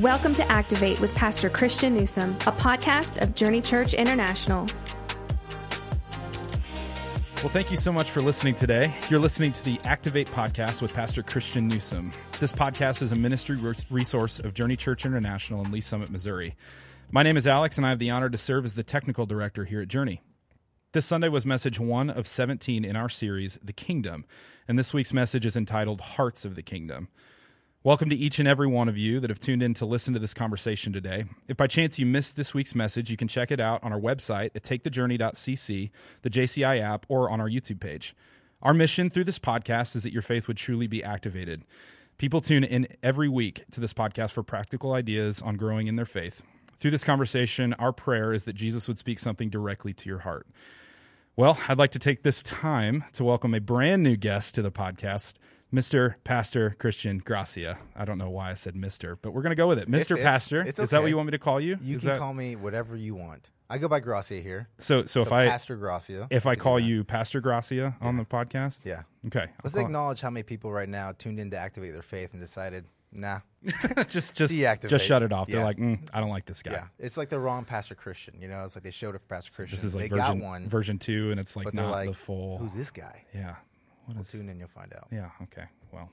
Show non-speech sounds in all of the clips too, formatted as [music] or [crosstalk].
Welcome to Activate with Pastor Christian Newsome, a podcast of Journey Church International. Well, thank you so much for listening today. You're listening to the Activate podcast with Pastor Christian Newsome. This podcast is a ministry resource of Journey Church International in Lee's Summit, Missouri. My name is Alex, and I have the honor to serve as the technical director here at Journey. This Sunday was message one of 17 in our series, The Kingdom, and this week's message is entitled Hearts of the Kingdom. Welcome to each and every one of you that have tuned in to listen to this conversation today. If by chance you missed this week's message, you can check it out on our website at takethejourney.cc, the JCI app, or on our YouTube page. Our mission through this podcast is that your faith would truly be activated. People tune in every week to this podcast for practical ideas on growing in their faith. Through this conversation, our prayer is that Jesus would speak something directly to your heart. Well, I'd like to take this time to welcome a brand new guest to the podcast. Mr. Pastor Christian Gracia. I don't know why I said Mr., but we're going to go with it. Mr. It's, Pastor. It's okay. Is that what you want me to call you? You Is can that... call me whatever you want. I go by Gracia here. So, so, so if I Pastor Gracia, if I call you Pastor Gracia on yeah. the podcast, yeah, okay. Let's acknowledge it. how many people right now tuned in to activate their faith and decided, nah, [laughs] just just Deactivate. just shut it off. Yeah. They're like, mm, I don't like this guy. Yeah, it's like the wrong Pastor Christian. You know, it's like they showed up for Pastor Christian. This is like they version, got one version two, and it's like not like, the full. Who's this guy? Yeah. What well, is, tune in, you'll find out. Yeah. Okay. Well,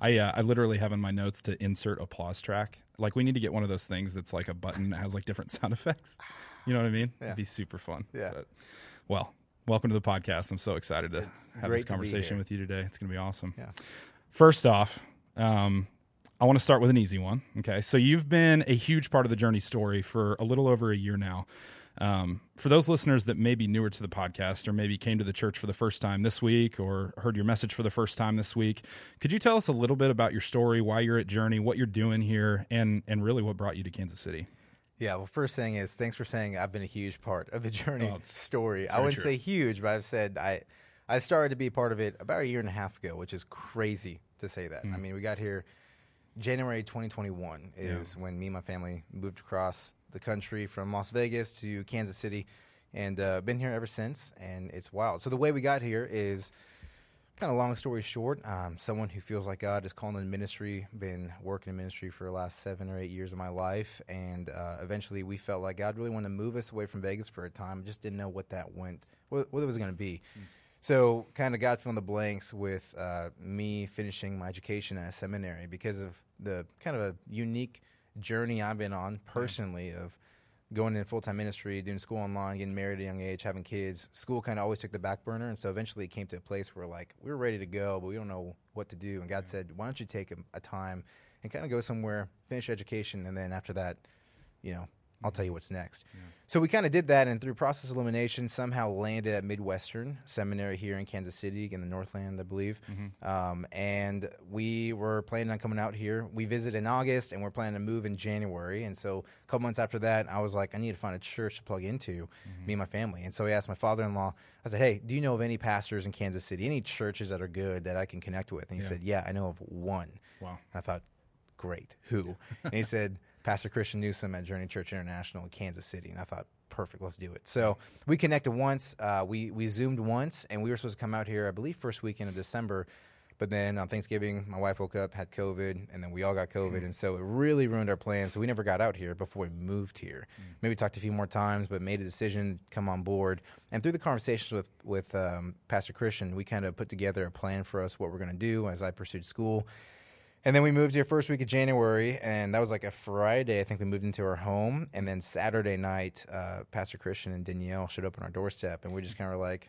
I uh, I literally have in my notes to insert applause track. Like we need to get one of those things that's like a button that has like different [laughs] sound effects. You know what I mean? Yeah. It'd be super fun. Yeah. But, well, welcome to the podcast. I'm so excited to it's have this conversation with you today. It's going to be awesome. Yeah. First off, um, I want to start with an easy one. Okay. So you've been a huge part of the journey story for a little over a year now. Um, for those listeners that may be newer to the podcast or maybe came to the church for the first time this week or heard your message for the first time this week, could you tell us a little bit about your story, why you're at Journey, what you're doing here, and and really what brought you to Kansas City? Yeah, well, first thing is thanks for saying I've been a huge part of the [laughs] Journey oh, story. I wouldn't true. say huge, but I've said I I started to be part of it about a year and a half ago, which is crazy to say that. Mm. I mean, we got here January 2021 is yeah. when me and my family moved across the country from Las Vegas to Kansas City, and uh, been here ever since. And it's wild. So the way we got here is kind of long story short. Um, someone who feels like God is calling in ministry. Been working in ministry for the last seven or eight years of my life, and uh, eventually we felt like God really wanted to move us away from Vegas for a time. Just didn't know what that went, what, what it was going to be. Mm. So, kind of got fill in the blanks with uh, me finishing my education at a seminary because of the kind of a unique journey I've been on personally of going into full time ministry, doing school online, getting married at a young age, having kids. School kind of always took the back burner, and so eventually it came to a place where like we were ready to go, but we don't know what to do. And God yeah. said, "Why don't you take a, a time and kind of go somewhere, finish education, and then after that, you know, I'll tell you what's next. Yeah. So we kind of did that, and through process elimination, somehow landed at Midwestern Seminary here in Kansas City, in the Northland, I believe. Mm-hmm. Um, and we were planning on coming out here. We visited in August, and we're planning to move in January. And so a couple months after that, I was like, I need to find a church to plug into, mm-hmm. me and my family. And so I asked my father-in-law. I said, Hey, do you know of any pastors in Kansas City, any churches that are good that I can connect with? And he yeah. said, Yeah, I know of one. Wow. I thought, Great. Who? and he [laughs] said. Pastor Christian Newsome at Journey Church International in Kansas City, and I thought, perfect, let's do it. So we connected once, uh, we we zoomed once, and we were supposed to come out here, I believe, first weekend of December. But then on Thanksgiving, my wife woke up, had COVID, and then we all got COVID, mm. and so it really ruined our plans. So we never got out here before we moved here. Mm. Maybe talked a few more times, but made a decision to come on board. And through the conversations with with um, Pastor Christian, we kind of put together a plan for us what we're going to do as I pursued school. And then we moved here first week of January, and that was like a Friday. I think we moved into our home, and then Saturday night, uh, Pastor Christian and Danielle showed up on our doorstep, and we just kind of were like,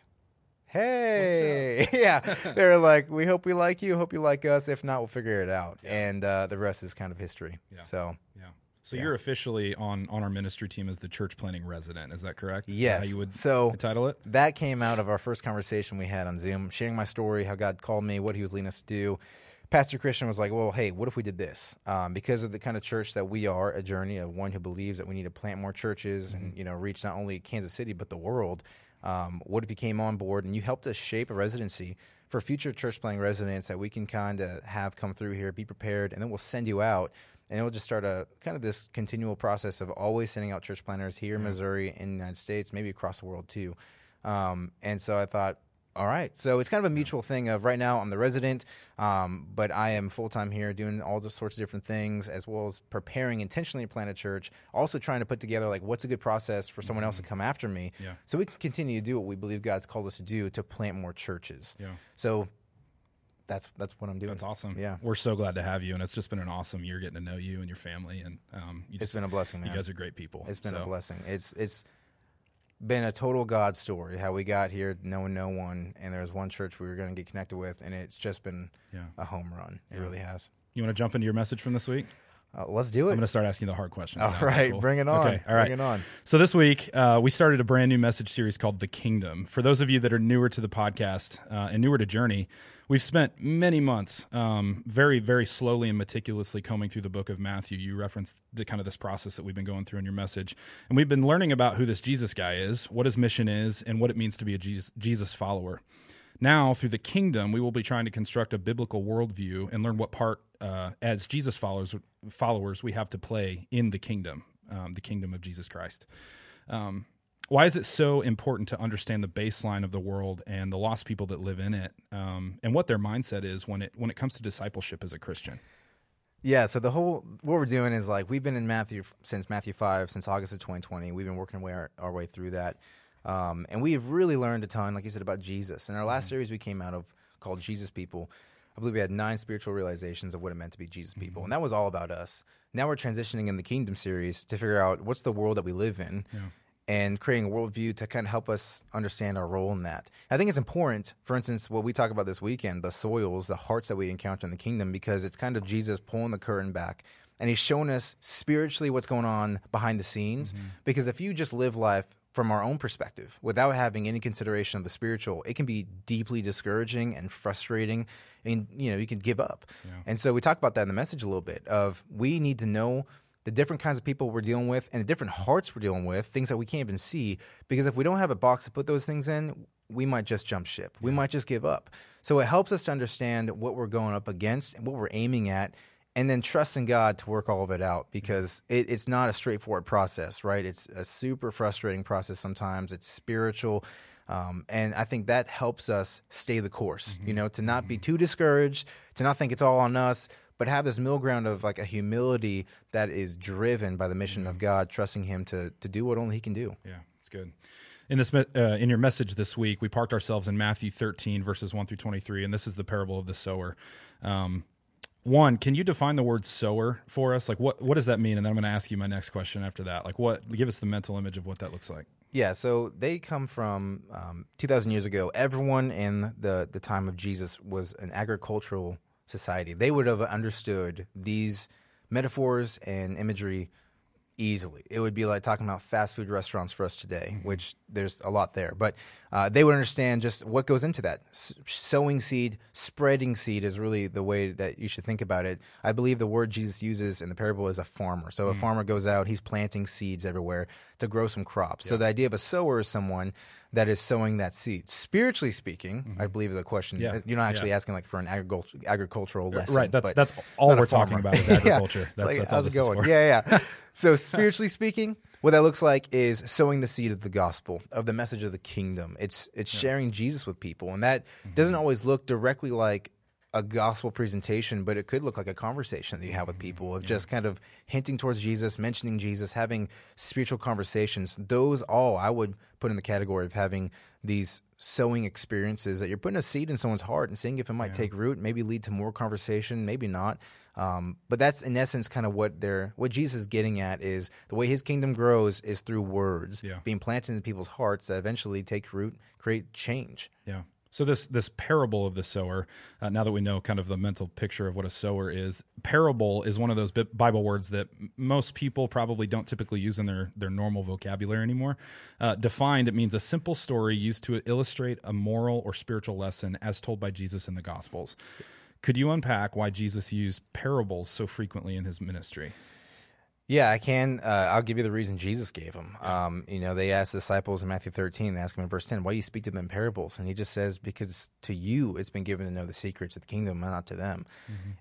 "Hey, [laughs] yeah." [laughs] they were like, "We hope we like you. Hope you like us. If not, we'll figure it out." Yeah. And uh, the rest is kind of history. Yeah. So, yeah. So yeah. you're officially on on our ministry team as the church planting resident. Is that correct? Yes. How you would so title it? That came out of our first conversation we had on Zoom, sharing my story, how God called me, what He was leading us to do Pastor Christian was like, well, hey, what if we did this? Um, because of the kind of church that we are, a journey of one who believes that we need to plant more churches mm-hmm. and you know reach not only Kansas City but the world. Um, what if you came on board and you helped us shape a residency for future church planting residents that we can kind of have come through here, be prepared, and then we'll send you out, and it'll just start a kind of this continual process of always sending out church planters here in Missouri, in the United States, maybe across the world too. Um, and so I thought All right. So it's kind of a mutual thing of right now I'm the resident, um, but I am full time here doing all the sorts of different things as well as preparing intentionally to plant a church. Also trying to put together like what's a good process for someone else to come after me, Yeah. so we can continue to do what we believe God's called us to do to plant more churches. Yeah. So that's that's what I'm doing. That's awesome. Yeah. We're so glad to have you, and it's just been an awesome year getting to know you and your family. And um, you It's just- been a blessing, You guys are great people. It's been So, a blessing. It's it's been a total God story how we got here knowing no one, and there's one church we were going to get connected with, and it's just been Yeah. a home run. It Yeah. really has. You want to jump into your message from this week? Uh, let's do it. I'm going to start asking the hard questions. All now. Right, cool? bring it on. Okay, all right. Bring it on. So this week uh, we started a brand new message series called "The Kingdom." For those of you that are newer to the podcast uh, and newer to Journey, we've spent many months, um, very, very slowly and meticulously combing through the book of Matthew. You referenced the kind of this process that we've been going through in your message, and we've been learning about who this Jesus guy is, what his mission is, and what it means to be a Jesus, follower. Now, through the kingdom, we will be trying to construct a biblical worldview and learn what part, uh, as Jesus followers, followers, we have to play in the kingdom, um, the kingdom of Jesus Christ. Um, why is it so important to understand the baseline of the world and the lost people that live in it, um, and what their mindset is when it when it comes to discipleship as a Christian? Yeah, so the whole what we're doing is like we've been in Matthew since Matthew five since August of 2020. We've been working way our, our way through that, um, and we have really learned a ton, like you said, about Jesus. In our last series we came out of called Jesus People, I believe we had nine spiritual realizations of what it meant to be Jesus people, and that was all about us. Now we're transitioning in the Kingdom series to figure out what's the world that we live in. And creating a worldview to kind of help us understand our role in that. I think it's important, for instance, what we talk about this weekend, the soils, the hearts that we encounter in the kingdom, because it's kind of Jesus pulling the curtain back and he's showing us spiritually what's going on behind the scenes. Mm-hmm. Because if you just live life from our own perspective without having any consideration of the spiritual, it can be deeply discouraging and frustrating, and you know you can give up. And so we talk about that in the message a little bit. Of we need to know the different kinds of people we're dealing with and the different hearts we're dealing with, things that we can't even see. Because if we don't have a box to put those things in, we might just jump ship. We might just give up. So it helps us to understand what we're going up against and what we're aiming at, and then trust in God to work all of it out because it, it's not a straightforward process, right? It's a super frustrating process sometimes. It's spiritual. Um, and I think that helps us stay the course, you know, to not be too discouraged, to not think it's all on us, but have this middle ground of like a humility that is driven by the mission of God, trusting Him to to do what only He can do. Yeah, it's good. In this uh, in your message this week, we parked ourselves in Matthew 13 verses 1 through 23, and this is the parable of the sower. Um, one, can you define the word sower for us? Like, what what does that mean? And then I'm going to ask you my next question after that. Like, what give us the mental image of what that looks like? Yeah, so they come from um, 2,000 years ago. Everyone in the, the time of Jesus was an agricultural society. They would have understood these metaphors and imagery easily. It would be like talking about fast food restaurants for us today, mm-hmm. which there's a lot there. But uh, they would understand just what goes into that. S- sowing seed, spreading seed is really the way that you should think about it. I believe the word Jesus uses in the parable is a farmer. So a mm. farmer goes out, he's planting seeds everywhere to grow some crops. So the idea of a sower is someone that is sowing that seed. Spiritually speaking, I mm-hmm. believe the question Yeah. you're not actually Yeah. asking like for an agricult- agricultural uh, lesson. right, that's that's all we're talking about is [laughs] agriculture. It's That's, like, that's how's it going? Yeah, yeah. [laughs] so spiritually speaking, what that looks like is sowing the seed of the gospel, of the message of the kingdom. It's it's sharing Jesus with people, and that Mm-hmm. doesn't always look directly like a gospel presentation, but it could look like a conversation that you have with people of just kind of hinting towards Jesus, mentioning Jesus, having spiritual conversations. Those all I would put in the category of having these sowing experiences that you're putting a seed in someone's heart and seeing if it might take root, maybe lead to more conversation, maybe not. Um, but that's in essence kind of what they're what Jesus is getting at is the way his kingdom grows is through words Yeah. being planted in people's hearts that eventually take root, create change. Yeah. So this this parable of the sower. Uh, now that we know kind of the mental picture of what a sower is, parable is one of those Bible words that most people probably don't typically use in their their normal vocabulary anymore. Uh, defined, it means a simple story used to illustrate a moral or spiritual lesson as told by Jesus in the Gospels. Could you unpack why Jesus used parables so frequently in his ministry? Yeah, I can. Uh, I'll give you the reason Jesus gave them. Um, you know, they asked the disciples in Matthew 13, they ask him in verse 10, why do you speak to them in parables? And he just says, because to you it's been given to know the secrets of the kingdom, and not to them.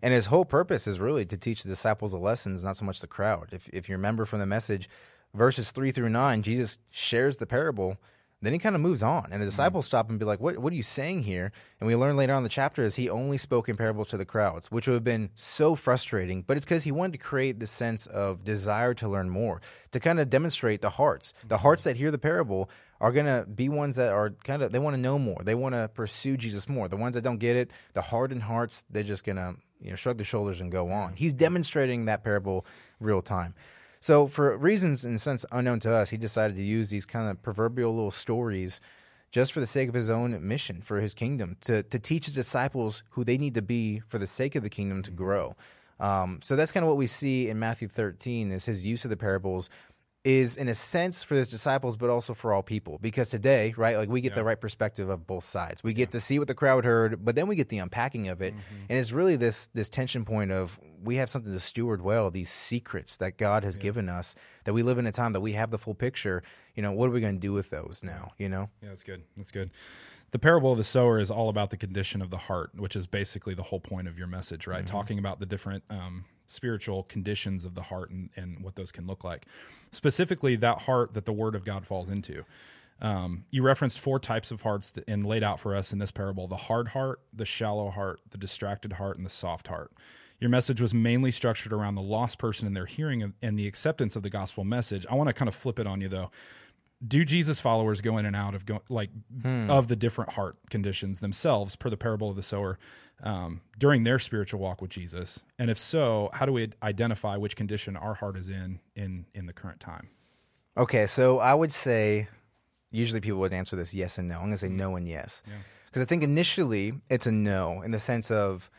And his whole purpose is really to teach the disciples the lessons, not so much the crowd. If, if you remember from the message, verses 3 through 9, Jesus shares the parable Then he kind of moves on, and the hmm. disciples stop and be like, "What? What are you saying here?" And we learn later on in the chapter is he only spoke in parables to the crowds, which would have been so frustrating. But it's because he wanted to create this sense of desire to learn more, to kind of demonstrate the hearts. The hmm. hearts that hear the parable are going to be ones that are kind of they want to know more, they want to pursue Jesus more. The ones that don't get it, the hardened hearts, they're just going to you know shrug their shoulders and go on. Hmm. He's demonstrating that parable real time. So, for reasons in a sense unknown to us, he decided to use these kind of proverbial little stories just for the sake of his own mission, for his kingdom, to, to teach his disciples who they need to be for the sake of the kingdom to grow. Um, so that's kind of what we see in Matthew 13 is his use of the parables is in a sense for his disciples, but also for all people. Because today, right, like we get the right perspective of both sides. We get to see what the crowd heard, but then we get the unpacking of it, Mm-hmm. and it's really this this tension point of we have something to steward well. These secrets that God has given us, that we live in a time that we have the full picture. You know, what are we going to do with those now? You know, Yeah, that's good. That's good. The parable of the sower is all about the condition of the heart, which is basically the whole point of your message, right? Talking about the different um, spiritual conditions of the heart and, and what those can look like. Specifically, that heart that the Word of God falls into. Um, you referenced four types of hearts that, and laid out for us in this parable the hard heart, the shallow heart, the distracted heart, and the soft heart. Your message was mainly structured around the lost person and their hearing of, and the acceptance of the gospel message. I want to kind of flip it on you, though do Jesus followers go in and out of go, like of the different heart conditions themselves per the parable of the sower um, during their spiritual walk with Jesus? And if so, how do we identify which condition our heart is in in in the current time? Okay, so I would say usually people would answer this yes and no. I'm going to say no and yes. Because I think initially it's a no in the sense of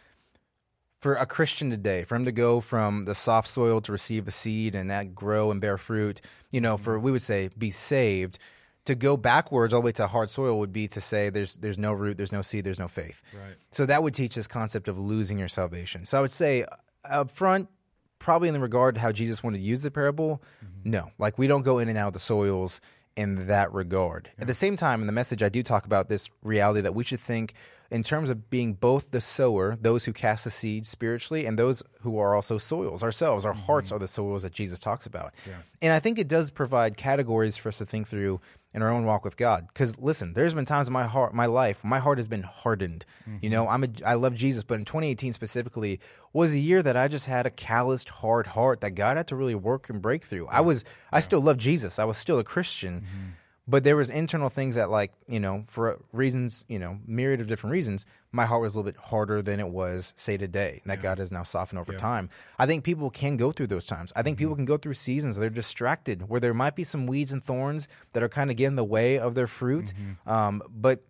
for a Christian today, for him to go from the soft soil to receive a seed and that grow and bear fruit, you know, for mm-hmm. we would say be saved, to go backwards all the way to hard soil would be to say there's there's no root, there's no seed, there's no faith. Right. So that would teach this concept of losing your salvation. So I would say uh, up front, probably in the regard to how Jesus wanted to use the parable, mm-hmm. no. Like we don't go in and out of the soils in that regard. At the same time, in the message, I do talk about this reality that we should think in terms of being both the sower, those who cast the seed spiritually, and those who are also soils ourselves. Our hearts mm-hmm. are the soils that Jesus talks about. And I think it does provide categories for us to think through in our own walk with God. Because listen, there's been times in my heart, my life, my heart has been hardened. You mm-hmm. know, I'm a, I love Jesus, but in 2018 specifically was a year that I just had a calloused, hard heart that God had to really work and break through. I was, I still love Jesus. I was still a Christian, mm-hmm. But there was internal things that, like, you know, for reasons, you know, myriad of different reasons, my heart was a little bit harder than it was, say, today. And that God has now softened over time. I think people can go through those times. I think people can go through seasons they're distracted, where there might be some weeds and thorns that are kind of getting in the way of their fruit. Um, but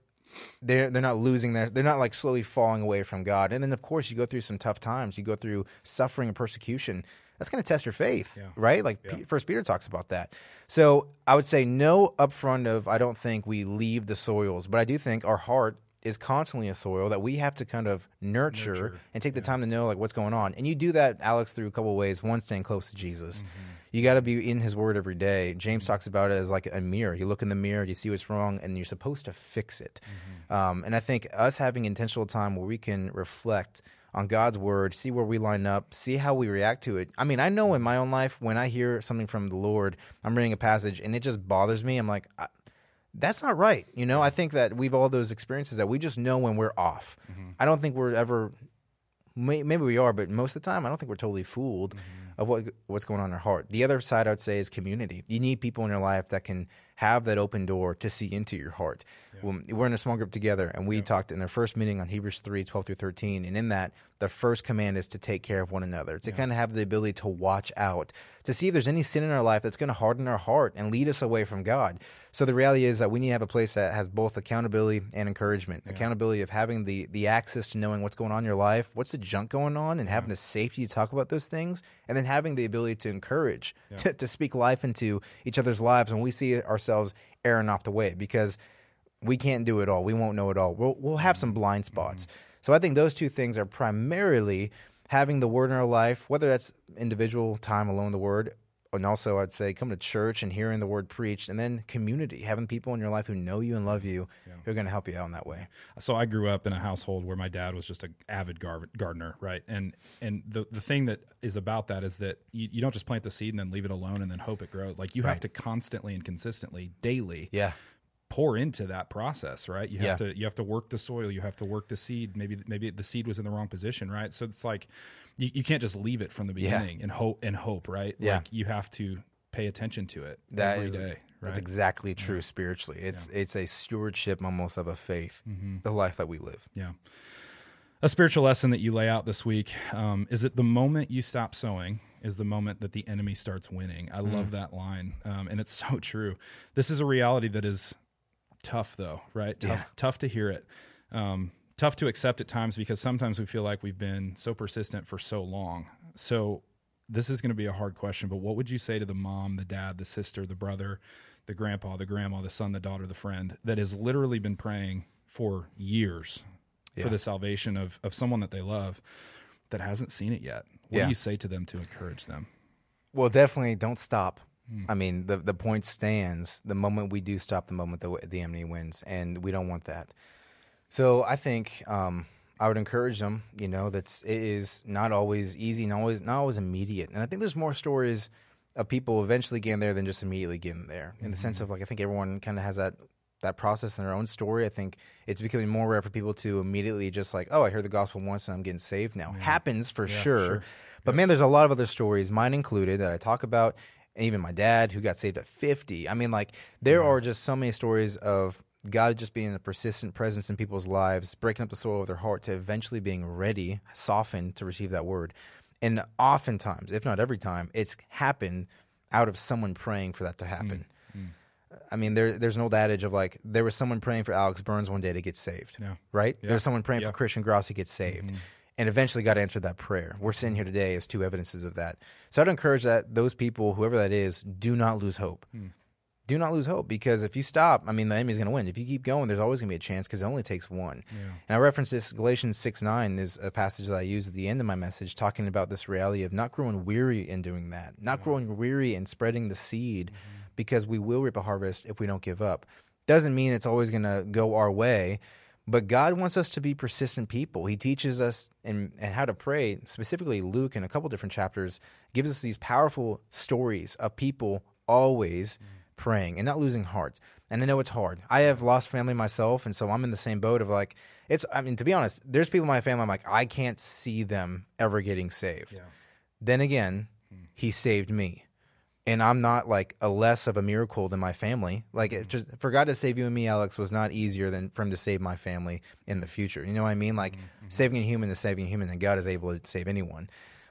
they're they're not losing their they're not like slowly falling away from God. And then of course you go through some tough times. You go through suffering and persecution. That's going to test your faith, right? Like P- First Peter talks about that. So I would say no upfront of I don't think we leave the soils, but I do think our heart is constantly a soil that we have to kind of nurture, and take the time to know like what's going on. And you do that, Alex, through a couple of ways. One, staying close to Jesus. You got to be in His Word every day. James talks about it as like a mirror. You look in the mirror, you see what's wrong, and you're supposed to fix it. Um, and I think us having intentional time where we can reflect on God's Word, see where we line up, see how we react to it. I mean, I know in my own life when I hear something from the Lord, I'm reading a passage and it just bothers me. I'm like. That's not right. You know, I think that we've all those experiences that we just know when we're off. Mm-hmm. I don't think we're ever, maybe we are, but most of the time, I don't think we're totally fooled mm-hmm. of what what's going on in our heart. The other side, I would say, is community. You need people in your life that can have that open door to see into your heart. When we're in a small group together, and we talked in our first meeting on Hebrews 3 12 through 13. And in that, the first command is to take care of one another, to kind of have the ability to watch out, to see if there's any sin in our life that's going to harden our heart and lead us away from God. So the reality is that we need to have a place that has both accountability and encouragement. Accountability of having the the access to knowing what's going on in your life, what's the junk going on, and having the safety to talk about those things, and then having the ability to encourage, [laughs] to, to speak life into each other's lives when we see ourselves erring off the way because we can't do it all. We won't know it all. We'll, we'll have some blind mm-hmm. spots. So I think those two things are primarily having the word in our life, whether that's individual time alone, the word, and also I'd say come to church and hearing the word preached, and then community, having people in your life who know you and love you, who are going to help you out in that way. so I grew up in a household where my dad was just an avid gar- gardener, right? And and the the thing that is about that is that you, you don't just plant the seed and then leave it alone and then hope it grows. Like you have to constantly and consistently, daily, Yeah. Pour into that process, right? You have Yeah. to you have to work the soil, you have to work the seed. Maybe maybe the seed was in the wrong position, right? So it's like you, you can't just leave it from the Yeah. beginning and hope and hope, right? Yeah. Like you have to pay attention to it That every is- day, right? That's exactly true spiritually. It's it's a stewardship almost of a faith, Mm-hmm. the life that we live. Yeah. A spiritual lesson that you lay out this week um, is that the moment you stop sowing is the moment that the enemy starts winning. I Mm. love that line, um, and it's [laughs] so true. This is a reality that is tough, though, right? Tough, Yeah. tough to hear it. Um, tough to accept at times because sometimes we feel like we've been so persistent for so long. So this is going to be a hard question, but what would you say to the mom, the dad, the sister, the brother, the grandpa, the grandma, the son, the daughter, the friend that has literally been praying for years Yeah. for the salvation of, of someone that they love that hasn't seen it yet? What Yeah. do you say to them to encourage them? Well, definitely don't stop. Hmm. I mean, the the point stands. The moment we do stop, the moment the the enemy wins, and we don't want that. So I think um, I would encourage them. You know, that's it is not always easy, not always not always immediate. And I think there's more stories of people eventually getting there than just immediately getting there. In the Mm-hmm. sense of like, I think everyone kind of has that that process in their own story. I think it's becoming more rare for people to immediately just like, oh, I heard the gospel once and I'm getting saved now. Happens for sure. sure. But man, there's a lot of other stories, mine included, that I talk about. And even my dad, who got saved at 50. I mean, like, there are just so many stories of God just being a persistent presence in people's lives, breaking up the soil of their heart to eventually being ready, softened to receive that word. And oftentimes, if not every time, it's happened out of someone praying for that to mm, happen. Mm. I mean, there, there's an old adage of like, there was someone praying for Alex Burns one day to get saved, Yeah. right? Yeah. There's someone praying Yeah. for Christian Gross to get saved. Mm-hmm. And eventually God answered that prayer. We're sitting here today as two evidences of that. So I'd encourage that those people, whoever that is, do not lose hope. Hmm. Do not lose hope because if you stop, I mean, the enemy's going to win. If you keep going, there's always going to be a chance because it only takes one. And I reference this Galatians 6 9 is a passage that I use at the end of my message talking about this reality of not growing weary in doing that, not growing weary in spreading the seed mm-hmm. because we will reap a harvest if we don't give up. Doesn't mean it's always going to go our way, but God wants us to be persistent people. He teaches us in, in how to pray. Specifically, Luke, in a couple different chapters, gives us these powerful stories of people always praying and not losing heart. And I know it's hard. I have lost family myself, and so I'm in the same boat of like, it's, I mean, to be honest, there's people in my family, I'm like, I can't see them ever getting saved. Then again, hmm. he saved me. And I'm not like a less of a miracle than my family. Like it mm-hmm. just for God to save you and me, Alex, was not easier than for him to save my family in the future. You know what I mean? Like mm-hmm. saving a human is saving a human, and God is able to save anyone.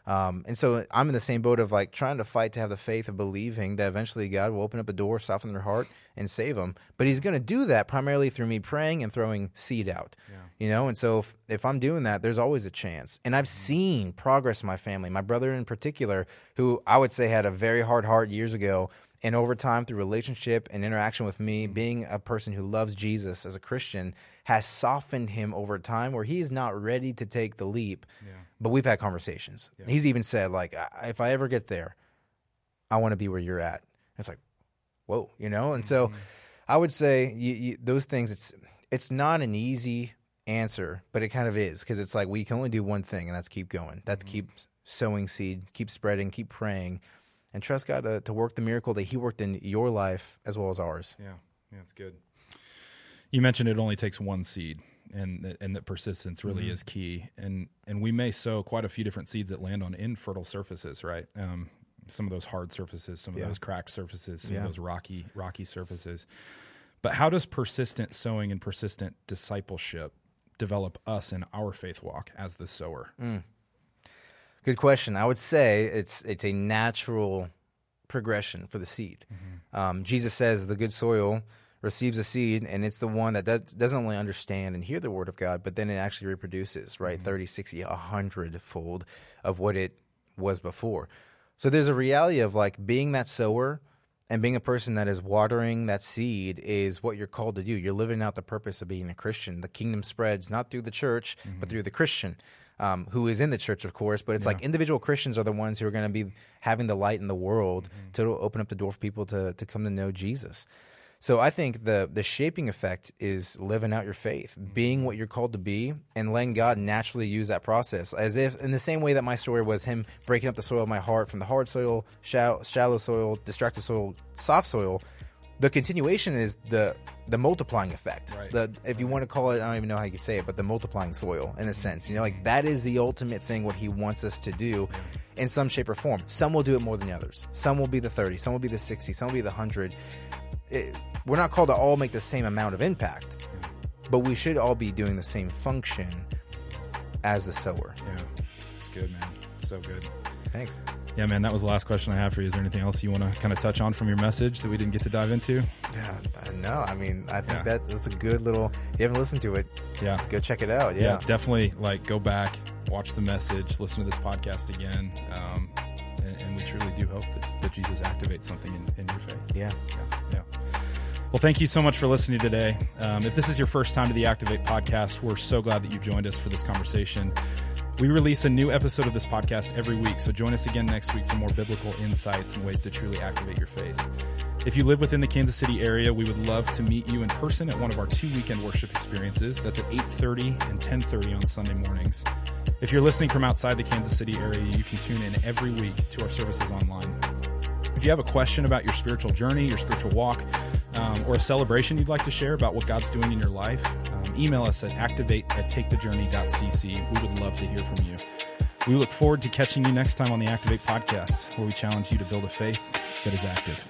Um, and so I'm in the same boat of like trying to fight to have the faith of believing that eventually God will open up a door, soften their heart, and save them. But He's going to do that primarily through me praying and throwing seed out. You know, and so if, if I'm doing that, there's always a chance. And I've seen progress in my family. My brother in particular, who I would say had a very hard heart years ago, and over time through relationship and interaction with me, being a person who loves Jesus as a Christian has softened him over time where he's not ready to take the leap. But we've had conversations. He's even said like if I ever get there, I want to be where you're at. It's like, whoa, you know. And so, mm-hmm. I would say you, you, those things. It's it's not an easy answer, but it kind of is because it's like we can only do one thing, and that's keep going. That's mm-hmm. keep sowing seed, keep spreading, keep praying, and trust God to, to work the miracle that He worked in your life as well as ours. Yeah, yeah, it's good. You mentioned it only takes one seed, and that- and that persistence really Mm-hmm. is key. And and we may sow quite a few different seeds that land on infertile surfaces, right? Um, some of those hard surfaces, some of Yeah. those cracked surfaces, some Yeah. of those rocky rocky surfaces. But how does persistent sowing and persistent discipleship develop us in our faith walk as the sower? Mm. Good question. I would say it's it's a natural progression for the seed. Mm-hmm. Um, Jesus says the good soil receives a seed, and it's the one that does, doesn't only understand and hear the word of God, but then it actually reproduces, right? Mm-hmm. thirty, sixty, 30, 60, 100 fold of what it was before. So there's a reality of like being that sower and being a person that is watering that seed is what you're called to do. You're living out the purpose of being a Christian. The kingdom spreads not through the church, but mm-hmm. through the Christian, um, who is in the church, of course. But it's like individual Christians are the ones who are going to be having the light in the world to open up the door for people to to come to know Jesus. So I think the the shaping effect is living out your faith, being what you're called to be, and letting God naturally use that process. As if in the same way that my story was Him breaking up the soil of my heart from the hard soil, shallow, shallow soil, distracted soil, soft soil. The continuation is the the multiplying effect. Right. The if you want to call it, I don't even know how you could say it, but the multiplying soil in a sense. You know, like that is the ultimate thing. What he wants us to do, in some shape or form. Some will do it more than the others. Some will be the thirty. Some will be the sixty. Some will be the hundred. We're not called to all make the same amount of impact, but we should all be doing the same function as the sower. Yeah, it's good, man. So good. Thanks. Yeah, man, that was the last question I have for you. Is there anything else you want to kind of touch on from your message that we didn't get to dive into? Yeah, no, I mean, I think Yeah. that that's a good little. You haven't listened to it, Yeah. go check it out. Yeah, Yeah, definitely. Like, go back, watch the message, listen to this podcast again, um, and, and we truly do hope that, that Jesus activates something in, in your faith. yeah. Yeah. Well, thank you so much for listening today. Um, if this is your first time to the Activate podcast, we're so glad that you joined us for this conversation. We release a new episode of this podcast every week, so join us again next week for more biblical insights and ways to truly activate your faith. If you live within the Kansas City area, we would love to meet you in person at one of our two weekend worship experiences. That's at 8:30 and 10:30 on Sunday mornings. If you're listening from outside the Kansas City area, you can tune in every week to our services online. If you have a question about your spiritual journey, your spiritual walk, um, or a celebration you'd like to share about what God's doing in your life, email us at activate at takethejourney.cc. We would love to hear from you. We look forward to catching you next time on the Activate podcast, where we challenge you to build a faith that is active.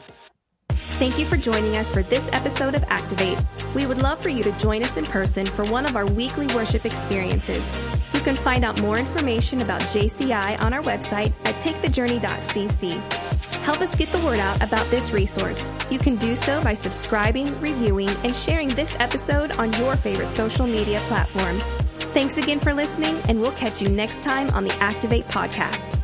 Thank you for joining us for this episode of Activate. We would love for you to join us in person for one of our weekly worship experiences. You can find out more information about JCI on our website at takethejourney.cc. Help us get the word out about this resource. You can do so by subscribing, reviewing, and sharing this episode on your favorite social media platform. Thanks again for listening, and we'll catch you next time on the Activate podcast.